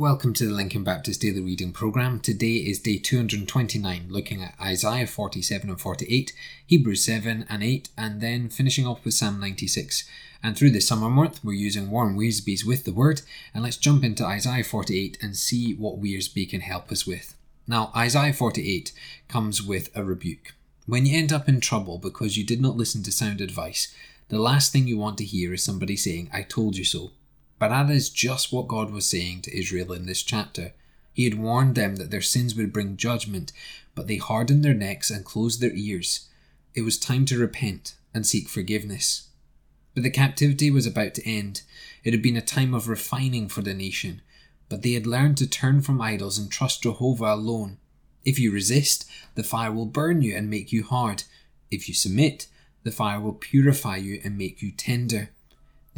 Welcome to the Lincoln Baptist Daily Reading Program. Today is day 229, looking at Isaiah 47 and 48, Hebrews 7 and 8, and then finishing off with Psalm 96. And through the summer month, we're using Warren Wiersbe's With the Word, and let's jump into Isaiah 48 and see what Wiersbe can help us with. Now, Isaiah 48 comes with a rebuke. When you end up in trouble because you did not listen to sound advice, the last thing you want to hear is somebody saying, I told you so. But that is just what God was saying to Israel in this chapter. He had warned them that their sins would bring judgment, but they hardened their necks and closed their ears. It was time to repent and seek forgiveness. But the captivity was about to end. It had been a time of refining for the nation, but they had learned to turn from idols and trust Jehovah alone. If you resist, the fire will burn you and make you hard. If you submit, the fire will purify you and make you tender.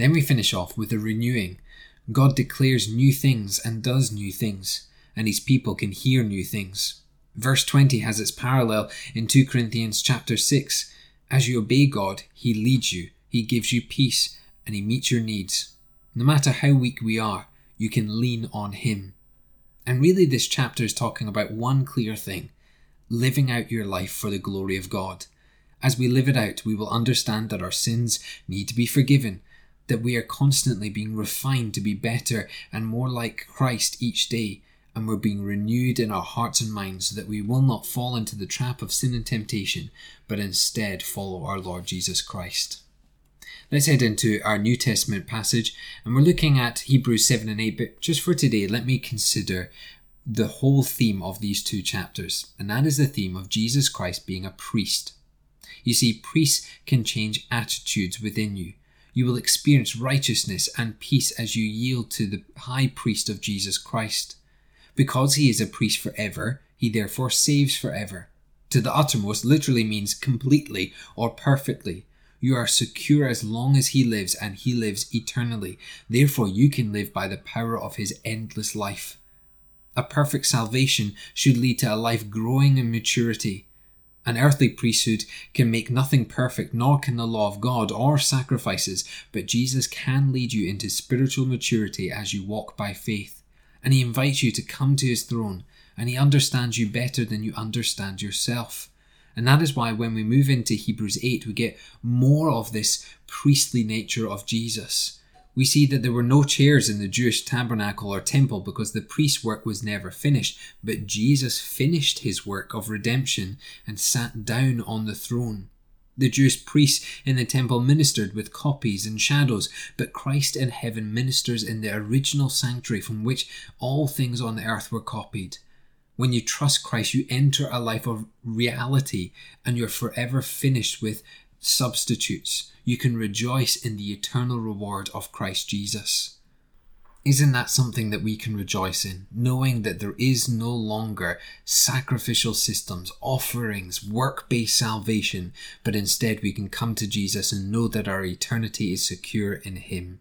Then we finish off with a renewing. God declares new things and does new things, and his people can hear new things. Verse 20 has its parallel in 2 Corinthians chapter 6. As you obey God, he leads you, he gives you peace, and he meets your needs. No matter how weak we are, you can lean on him. And really, this chapter is talking about one clear thing living out your life for the glory of God. As we live it out, we will understand that our sins need to be forgiven that we are constantly being refined to be better and more like Christ each day, and we're being renewed in our hearts and minds so that we will not fall into the trap of sin and temptation, but instead follow our Lord Jesus Christ. Let's head into our New Testament passage, and we're looking at Hebrews 7 and 8. But just for today, let me consider the whole theme of these two chapters, and that is the theme of Jesus Christ being a priest. You see, priests can change attitudes within you. You will experience righteousness and peace as you yield to the high priest of Jesus Christ. Because he is a priest forever, he therefore saves forever. To the uttermost literally means completely or perfectly. You are secure as long as he lives, and he lives eternally. Therefore, you can live by the power of his endless life. A perfect salvation should lead to a life growing in maturity. An earthly priesthood can make nothing perfect, nor can the law of God or sacrifices, but Jesus can lead you into spiritual maturity as you walk by faith. And He invites you to come to His throne, and He understands you better than you understand yourself. And that is why when we move into Hebrews 8, we get more of this priestly nature of Jesus we see that there were no chairs in the Jewish tabernacle or temple because the priest's work was never finished, but Jesus finished his work of redemption and sat down on the throne. The Jewish priests in the temple ministered with copies and shadows, but Christ in heaven ministers in the original sanctuary from which all things on the earth were copied. When you trust Christ, you enter a life of reality and you're forever finished with substitutes you can rejoice in the eternal reward of Christ Jesus. Isn't that something that we can rejoice in, knowing that there is no longer sacrificial systems, offerings, work based salvation, but instead we can come to Jesus and know that our eternity is secure in Him?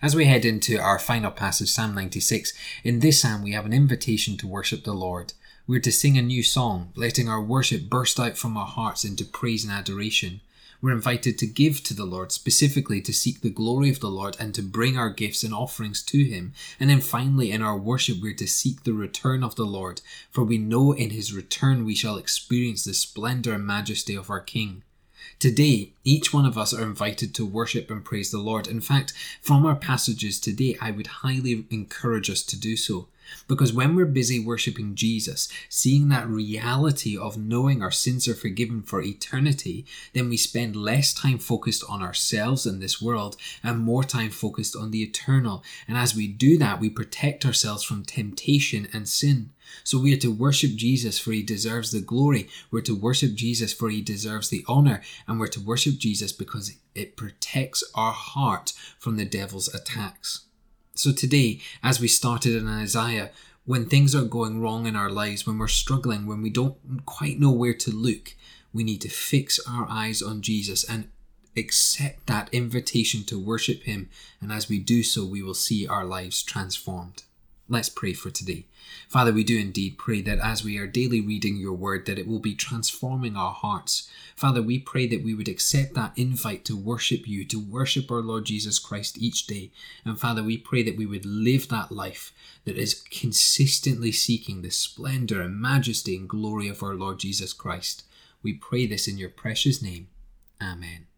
As we head into our final passage, Psalm 96, in this psalm we have an invitation to worship the Lord. We're to sing a new song, letting our worship burst out from our hearts into praise and adoration. We're invited to give to the Lord, specifically to seek the glory of the Lord and to bring our gifts and offerings to Him. And then finally, in our worship, we're to seek the return of the Lord, for we know in His return we shall experience the splendour and majesty of our King. Today, each one of us are invited to worship and praise the Lord. In fact, from our passages today, I would highly encourage us to do so. Because when we're busy worshipping Jesus, seeing that reality of knowing our sins are forgiven for eternity, then we spend less time focused on ourselves in this world and more time focused on the eternal. And as we do that, we protect ourselves from temptation and sin. So we are to worship Jesus for he deserves the glory. We're to worship Jesus for he deserves the honor. And we're to worship Jesus because it protects our heart from the devil's attacks. So today, as we started in Isaiah, when things are going wrong in our lives, when we're struggling, when we don't quite know where to look, we need to fix our eyes on Jesus and accept that invitation to worship Him. And as we do so, we will see our lives transformed. Let's pray for today. Father, we do indeed pray that as we are daily reading your word, that it will be transforming our hearts. Father, we pray that we would accept that invite to worship you, to worship our Lord Jesus Christ each day. And Father, we pray that we would live that life that is consistently seeking the splendor and majesty and glory of our Lord Jesus Christ. We pray this in your precious name. Amen.